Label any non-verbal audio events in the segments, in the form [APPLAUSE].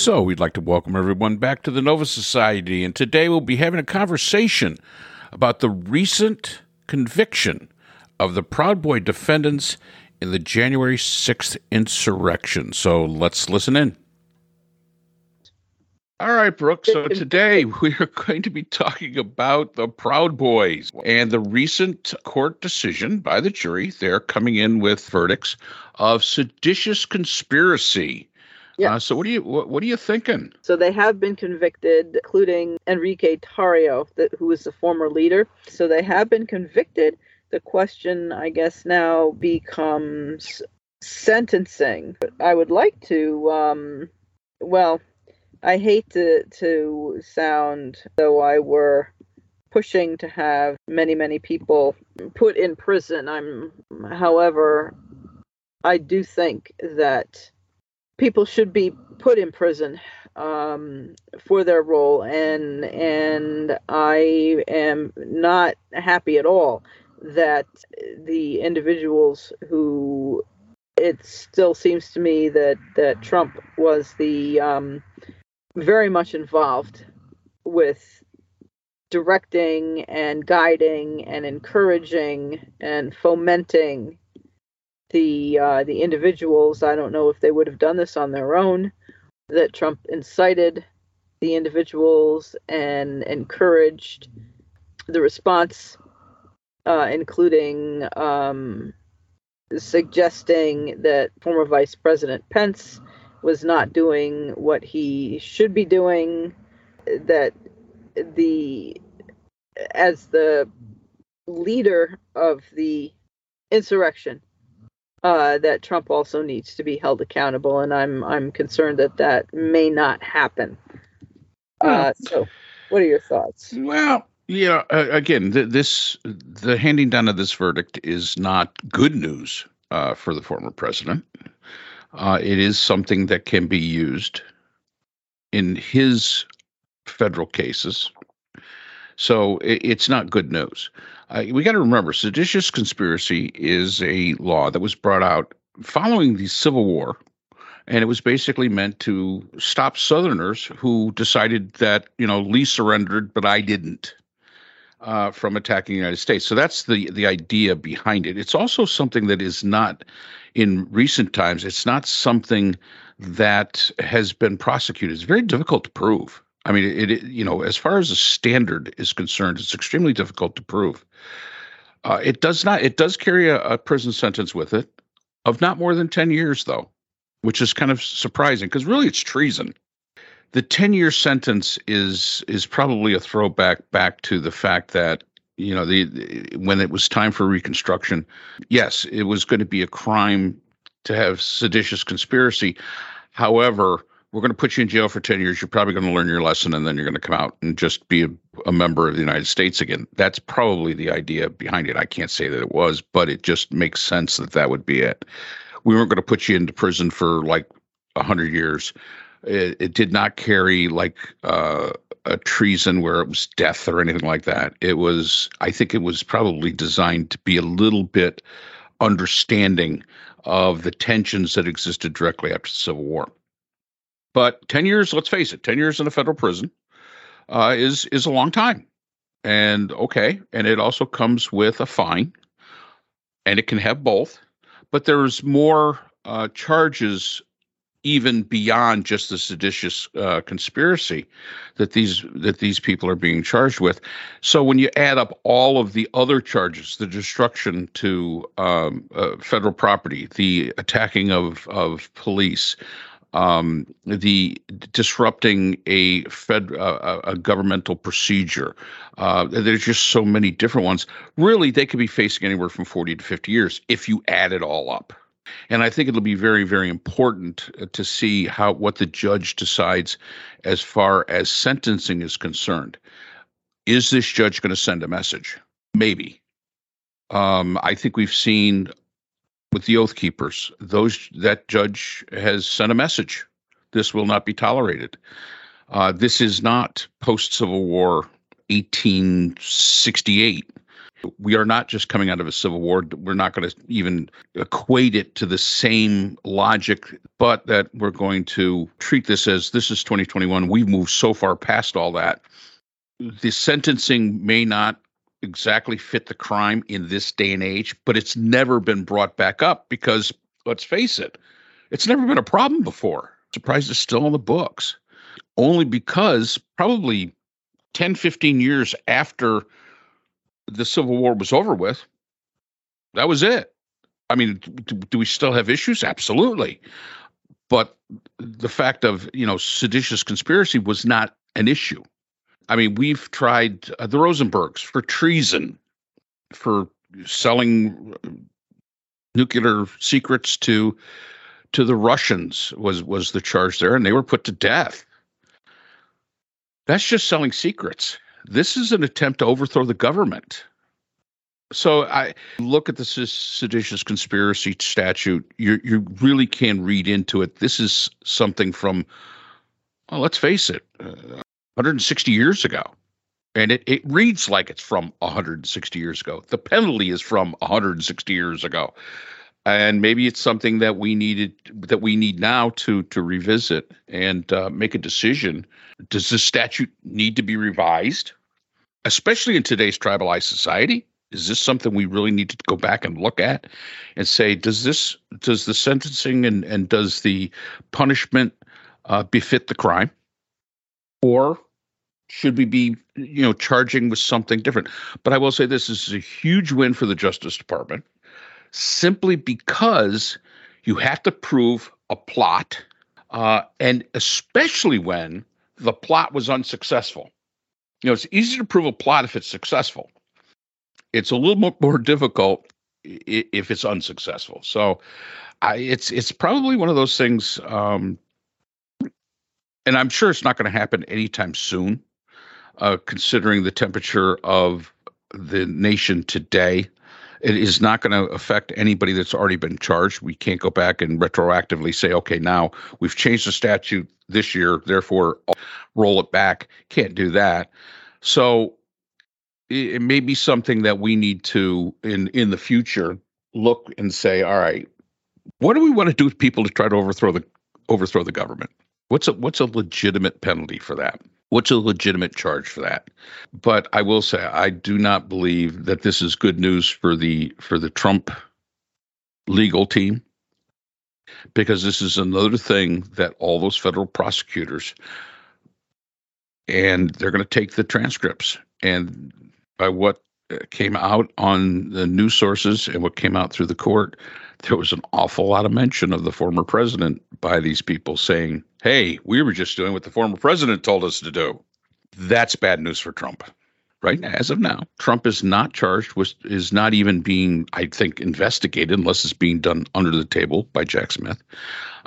So, we'd like to welcome everyone back to the Nova Society, and today we'll be having a conversation about the recent conviction of the Proud Boy defendants in the January 6th insurrection. So, let's listen in. All right, Brooke. So today we are going to be talking about the Proud Boys and the recent court decision by the jury. They're coming in with verdicts of seditious conspiracy yeah. Uh, so what are you what, what, are you thinking? So they have been convicted, including Enrique Tarrio, that, who was the former leader. So they have been convicted. The question, I guess, now becomes sentencing. I would like to, um, well, I hate to to sound though I were pushing to have many many people put in prison. I'm, however, I do think that people should be put in prison um, for their role, and and I am not happy at all that the individuals who it still seems to me that that Trump was the um, very much involved with directing and guiding and encouraging and fomenting the uh, the individuals. I don't know if they would have done this on their own. That Trump incited the individuals and encouraged the response, uh, including um, suggesting that former Vice President Pence was not doing what he should be doing. That the as the leader of the insurrection uh, that Trump also needs to be held accountable, and I'm I'm concerned that that may not happen. Uh, so, what are your thoughts? Well, yeah, uh, again, th- this the handing down of this verdict is not good news uh, for the former president. Uh, it is something that can be used in his federal cases. So it, it's not good news. Uh, we got to remember, seditious conspiracy is a law that was brought out following the Civil War, and it was basically meant to stop Southerners who decided that you know Lee surrendered, but I didn't. Uh, from attacking the United States. So that's the the idea behind it. It's also something that is not in recent times. It's not something that has been prosecuted. It's very difficult to prove. I mean, it, it, you know, as far as a standard is concerned, it's extremely difficult to prove. Uh, it does not. It does carry a, a, prison sentence with it of not more than ten years, though, which is kind of surprising because really it's treason. The ten-year sentence is is probably a throwback back to the fact that you know the, the when it was time for Reconstruction, yes, it was going to be a crime to have seditious conspiracy. However, we're going to put you in jail for 10 years. You're probably going to learn your lesson and then you're going to come out and just be a, a, member of the United States again. That's probably the idea behind it. I can't say that it was, but it just makes sense that that would be it. We weren't going to put you into prison for like 100 years. It, it did not carry like uh, a treason where it was death or anything like that. It was, I think it was probably designed to be a little bit understanding of the tensions that existed directly after the Civil War. But 10 years, let's face it, 10 years in a federal prison uh, is is a long time. And okay, and it also comes with a fine, and it can have both. But there's more uh, charges even beyond just the seditious uh, conspiracy that these that these people are being charged with. So when you add up all of the other charges, the destruction to um, uh, federal property, the attacking of of police, um, the disrupting a fed uh, a governmental procedure. Uh, there's just so many different ones. Really, they could be facing anywhere from 40 to 50 years if you add it all up. And I think it'll be very, very important uh, to see how what the judge decides as far as sentencing is concerned. Is this judge going to send a message? Maybe. Um, I think we've seen with the Oath Keepers. Those that judge has sent a message. This will not be tolerated. Uh, this is not post Civil War 1868. We are not just coming out of a civil war. We're not going to even equate it to the same logic, but that we're going to treat this as this is 2021. We've moved so far past all that. The sentencing may not exactly fit the crime in this day and age, but it's never been brought back up because let's face it, it's never been a problem before. Surprised it's still on the books. Only because probably 10, 15 years after the Civil War was over with, that was it. I mean, do, do we still have issues? Absolutely. But the fact of, you know, seditious conspiracy was not an issue. I mean, we've tried uh, the Rosenbergs for treason, for selling uh, nuclear secrets to to the Russians was was the charge there, and they were put to death. That's just selling secrets. This is an attempt to overthrow the government. So I look at the seditious conspiracy statute. You you really can read into it. This is something from, well, let's face it, uh, 160 years ago. And it, it reads like it's from 160 years ago. The penalty is from 160 years ago. And maybe it's something that we needed that we need now to to revisit and uh, make a decision. Does this statute need to be revised, especially in today's tribalized society? Is this something we really need to go back and look at and say, does this does the sentencing and, and does the punishment uh, befit the crime? Or should we be you know charging with something different? But i will say this, this is a huge win for the justice department simply because you have to prove a plot uh, and especially when the plot was unsuccessful. You know it's easy to prove a plot if it's successful. It's a little more, difficult if it's unsuccessful. So I, it's it's probably one of those things um, and i'm sure it's not going to happen anytime soon uh, considering the temperature of the nation today. It is not going to affect anybody that's already been charged. We can't go back and retroactively say, okay, now we've changed the statute this year, therefore roll it back. Can't do that. So it, may be something that we need to, in in the future, look and say, all right, what do we want to do with people to try to overthrow the overthrow the government? What's a what's a legitimate penalty for that? What's a legitimate charge for that? But I will say I do not believe that this is good news for the for the Trump legal team because this is another thing that all those federal prosecutors and they're going to take the transcripts and by what came out on the news sources and what came out through the court there was an awful lot of mention of the former president by these people saying, hey, we were just doing what the former president told us to do. That's bad news for Trump. Right as of now, Trump is not charged with, is not even being, I think, investigated unless it's being done under the table by Jack Smith,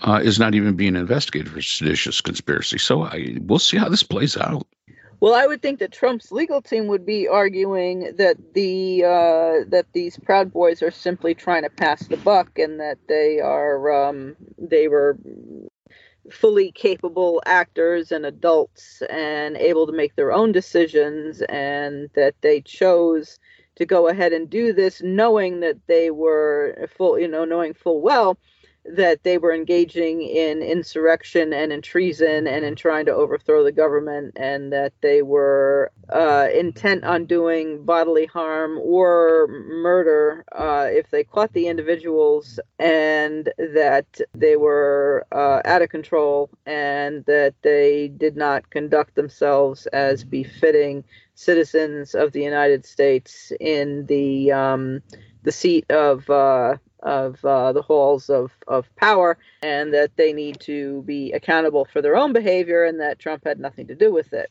uh, is not even being investigated for seditious conspiracy. So I, we'll see how this plays out. Well, I would think that Trump's legal team would be arguing that the uh, that these Proud Boys are simply trying to pass the buck, and that they are um, they were fully capable actors and adults and able to make their own decisions, and that they chose to go ahead and do this, knowing that they were full, you know, knowing full well that they were engaging in insurrection and in treason and in trying to overthrow the government, and that they were uh, intent on doing bodily harm or murder uh, if they caught the individuals, and that they were uh, out of control, and that they did not conduct themselves as befitting citizens of the United States in the um, the seat of uh, of uh, the halls of, of power and that they need to be accountable for their own behavior and that Trump had nothing to do with it.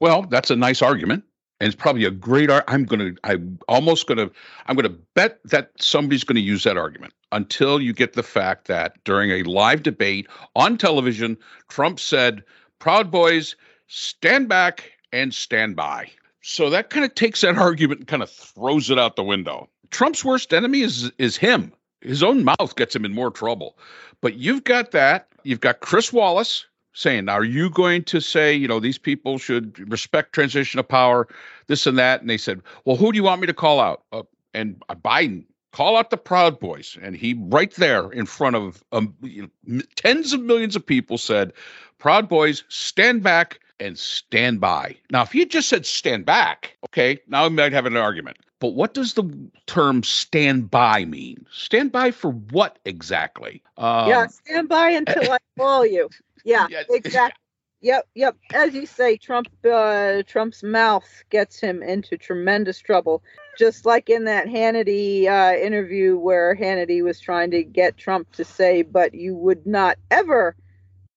Well, that's a nice argument. And it's probably a great art. I'm going to, I'm almost going to, I'm going to bet that somebody's going to use that argument until you get the fact that during a live debate on television, Trump said, Proud Boys, stand back and stand by. So that kind of takes that [LAUGHS] argument and kind of throws it out the window. Trump's worst enemy is is him his own mouth gets him in more trouble. But you've got that. You've got Chris Wallace saying, are you going to say, you know, these people should respect transition of power, this and that? And they said, well, who do you want me to call out? Uh, and Biden call out the Proud Boys. And he, right there in front of um, you know, tens of millions of people, said, Proud Boys, stand back and stand by. Now, if had just said stand back, okay, now we might have an argument. But what does the term stand by mean? Stand by for what exactly? Um, yeah, stand by until I [LAUGHS] call you. Yeah, yeah [LAUGHS] exactly. Yep, yep. As you say, Trump, uh, Trump's mouth gets him into tremendous trouble. Just like in that Hannity uh, interview where Hannity was trying to get Trump to say, "But you would not ever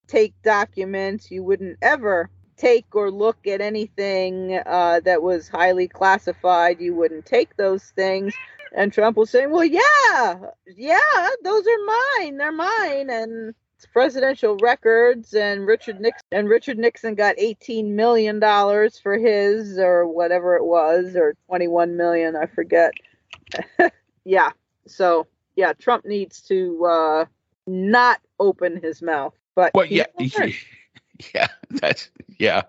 take documents. You wouldn't ever take or look at anything uh, that was highly classified. You wouldn't take those things." And Trump was saying, "Well, yeah, yeah, those are mine. They're mine." And it's presidential records and Richard Nixon and Richard Nixon got 18 million dollars for his or whatever it was or 21 million I forget. [LAUGHS] yeah. So, yeah, Trump needs to uh not open his mouth. But well, yeah, [LAUGHS] [LAUGHS] yeah, that's yeah.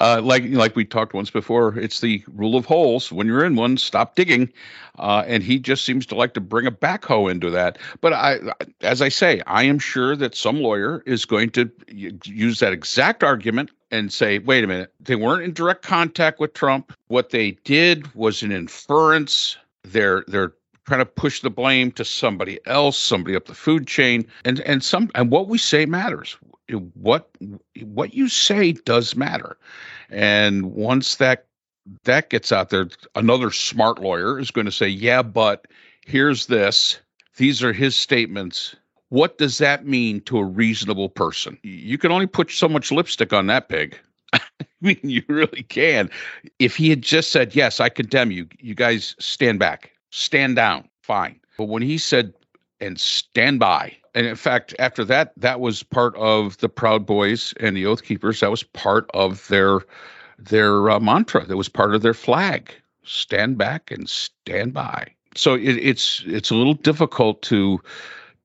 Uh, like like we talked once before, it's the rule of holes. When you're in one, stop digging. Uh, and he just seems to like to bring a backhoe into that. But I, as I say, I am sure that some lawyer is going to use that exact argument and say, wait a minute, they weren't in direct contact with Trump. What they did was an inference. They're they're trying to push the blame to somebody else, somebody up the food chain, and and some and what we say matters what what you say does matter. And once that that gets out there another smart lawyer is going to say yeah but here's this. These are his statements. What does that mean to a reasonable person? You can only put so much lipstick on that pig. [LAUGHS] I mean, you really can. If he had just said, Yes, I condemn you, you guys stand back, stand down, fine. But when he said, and stand by, and in fact, after that, that was part of the Proud Boys and the Oath Keepers. That was part of their their uh, mantra. That was part of their flag: stand back and stand by. So it, it's it's a little difficult to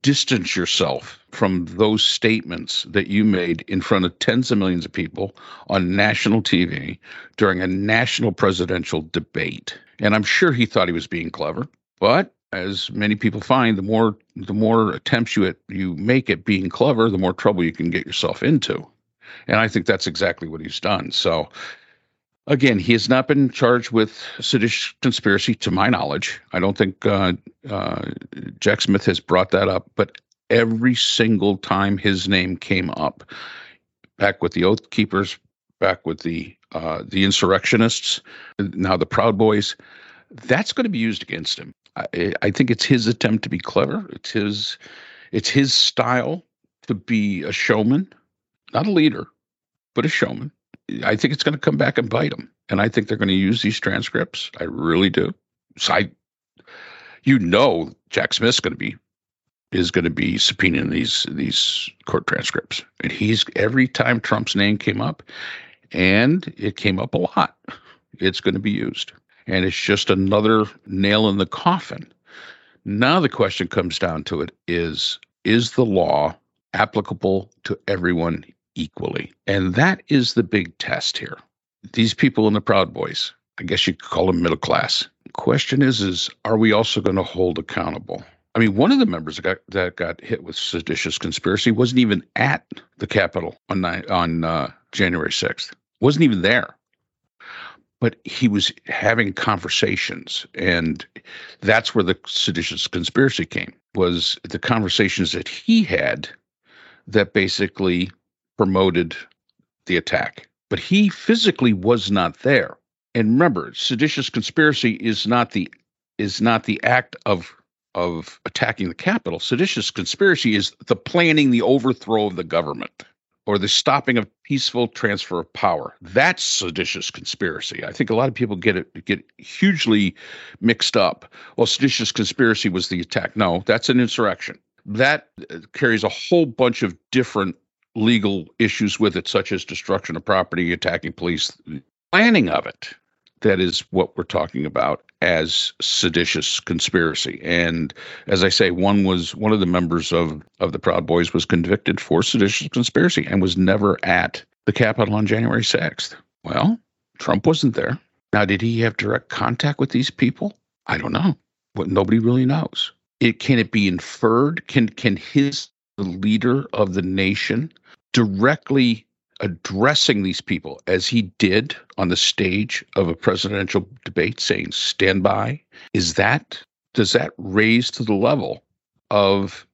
distance yourself from those statements that you made in front of tens of millions of people on national TV during a national presidential debate. And I'm sure he thought he was being clever, but as many people find, the more the more attempts you at, you make at being clever, the more trouble you can get yourself into. And I think that's exactly what he's done. So again, he has not been charged with seditious conspiracy, to my knowledge. I don't think uh, uh, Jack Smith has brought that up, but every single time his name came up, back with the Oath Keepers, back with the uh, the insurrectionists, now the Proud Boys, that's going to be used against him. I, I think it's his attempt to be clever. It's his it's his style to be a showman, not a leader, but a showman. I think it's going to come back and bite him, and I think they're going to use these transcripts. I really do. So I, you know, Jack Smith's going to be is going to be subpoenaing these these court transcripts, and he's every time Trump's name came up, and it came up a lot. It's going to be used and it's just another nail in the coffin. Now the question comes down to it is is the law applicable to everyone equally? And that is the big test here. These people in the Proud Boys, I guess you could call them middle class. Question is is are we also going to hold accountable? I mean, one of the members that got, that got hit with seditious conspiracy wasn't even at the Capitol on on uh, January sixth. wasn't even there but he was having conversations and that's where the seditious conspiracy came was the conversations that he had that basically promoted the attack. But he physically was not there. And remember seditious conspiracy is not the is not the act of of attacking the capitol. Seditious conspiracy is the planning the overthrow of the government or the stopping of peaceful transfer of power. That's seditious conspiracy. I think a lot of people get it get hugely mixed up. Well, seditious conspiracy was the attack. No, that's an insurrection. That uh, carries a whole bunch of different legal issues with it, such as destruction of property, attacking police, planning of it. That is what we're talking about. As seditious conspiracy. And as I say, one was one of the members of of the Proud Boys was convicted for seditious conspiracy and was never at the Capitol on January 6th. Well, Trump wasn't there. Now, did he have direct contact with these people? I don't know. What nobody really knows. It can it be inferred? Can can his the leader of the nation directly addressing these people as he did on the stage of a presidential debate saying stand by. Is that does that raise to the level of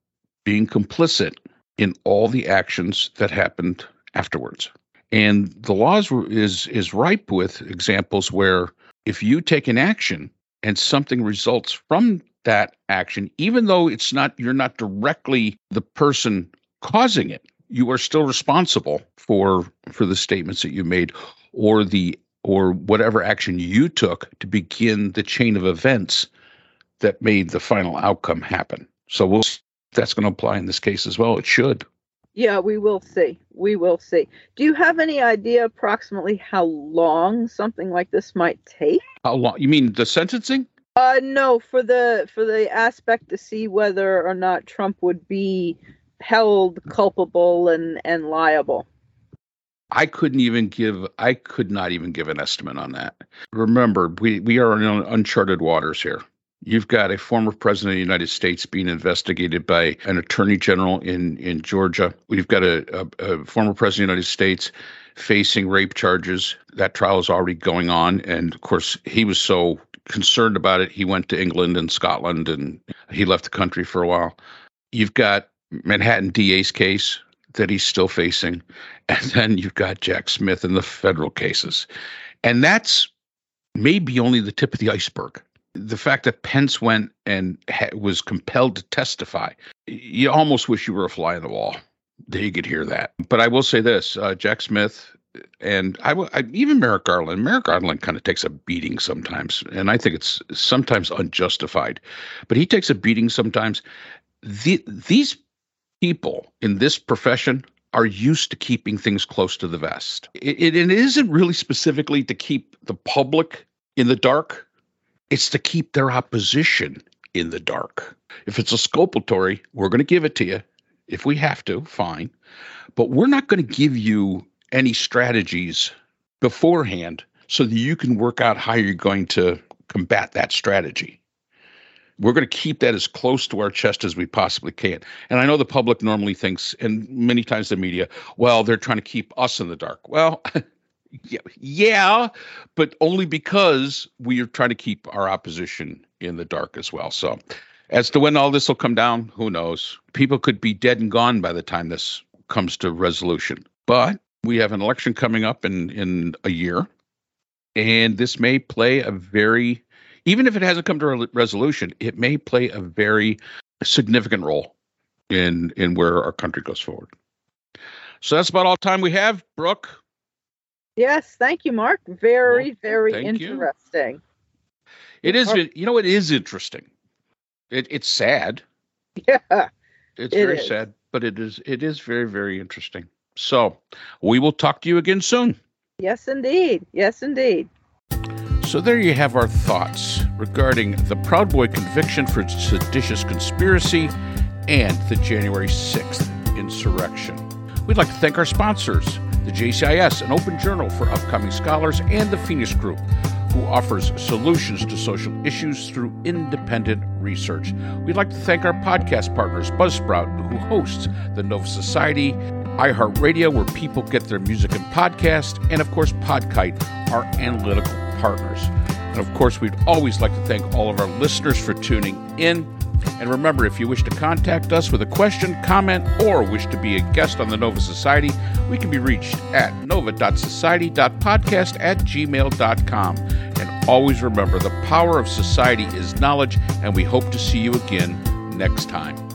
being complicit in all the actions that happened afterwards? And the laws is is ripe with examples where if you take an action and something results from that action even though it's not you're not directly the person causing it you are still responsible for for the statements that you made or the or whatever action you took to begin the chain of events that made the final outcome happen. So we'll that's going to apply in this case as well. It should. Yeah, we will see. We will see. Do you have any idea approximately how long something like this might take? How long? You mean the sentencing? Uh no, for the for the aspect to see whether or not Trump would be held culpable and and liable. I couldn't even give I could not even give an estimate on that. Remember, we we are in uncharted waters here. You've got a former president of the United States being investigated by an attorney general in in Georgia. We've got a, a, a former president of the United States facing rape charges. That trial is already going on, and of course, he was so concerned about it, he went to England and Scotland, and he left the country for a while. You've got Manhattan DA's case that he's still facing. And then you've got Jack Smith in the federal cases. And that's maybe only the tip of the iceberg. The fact that Pence went and ha- was compelled to testify, you almost wish you were a fly on the wall that you could hear that. But I will say this uh, Jack Smith and I, I even Merrick Garland. Merrick Garland kind of takes a beating sometimes, and I think it's sometimes unjustified. But he takes a beating sometimes. The, these people in this profession are used to keeping things close to the vest. It, it, isn't really specifically to keep the public in the dark, it's to keep their opposition in the dark. If it's a exculpatory, we're going to give it to you. If we have to, fine. But we're not going to give you any strategies beforehand so that you can work out how you're going to combat that strategy we're going to keep that as close to our chest as we possibly can. And I know the public normally thinks, and many times the media, well, they're trying to keep us in the dark. Well, [LAUGHS] yeah, but only because we are trying to keep our opposition in the dark as well. So, as to when all this will come down, who knows? People could be dead and gone by the time this comes to resolution. But we have an election coming up in in a year, and this may play a very even if it hasn't come to a resolution, it may play a very significant role in in where our country goes forward. So that's about all time we have, Brooke. Yes, thank you, Mark. Very, well, very interesting. You. It is, you know, it is interesting. It, it's sad. Yeah, it's it very is. sad, but it is it is very, very interesting. So we will talk to you again soon. Yes, indeed. Yes, indeed. So there you have our thoughts regarding the Proud Boy conviction for seditious conspiracy and the January 6th insurrection. We'd like to thank our sponsors, the JCIS, an open journal for upcoming scholars, and the Phoenix Group, who offers solutions to social issues through independent research. We'd like to thank our podcast partners, Buzzsprout, who hosts the Nova Society, iHeartRadio, where people get their music and podcast, and of course, Podkite, our analytical partners. And of course, we'd always like to thank all of our listeners for tuning in. And remember, if you wish to contact us with a question, comment, or wish to be a guest on the Nova Society, we can be reached at nova.society.podcast at gmail.com. And always remember, the power of society is knowledge, and we hope to see you again next time.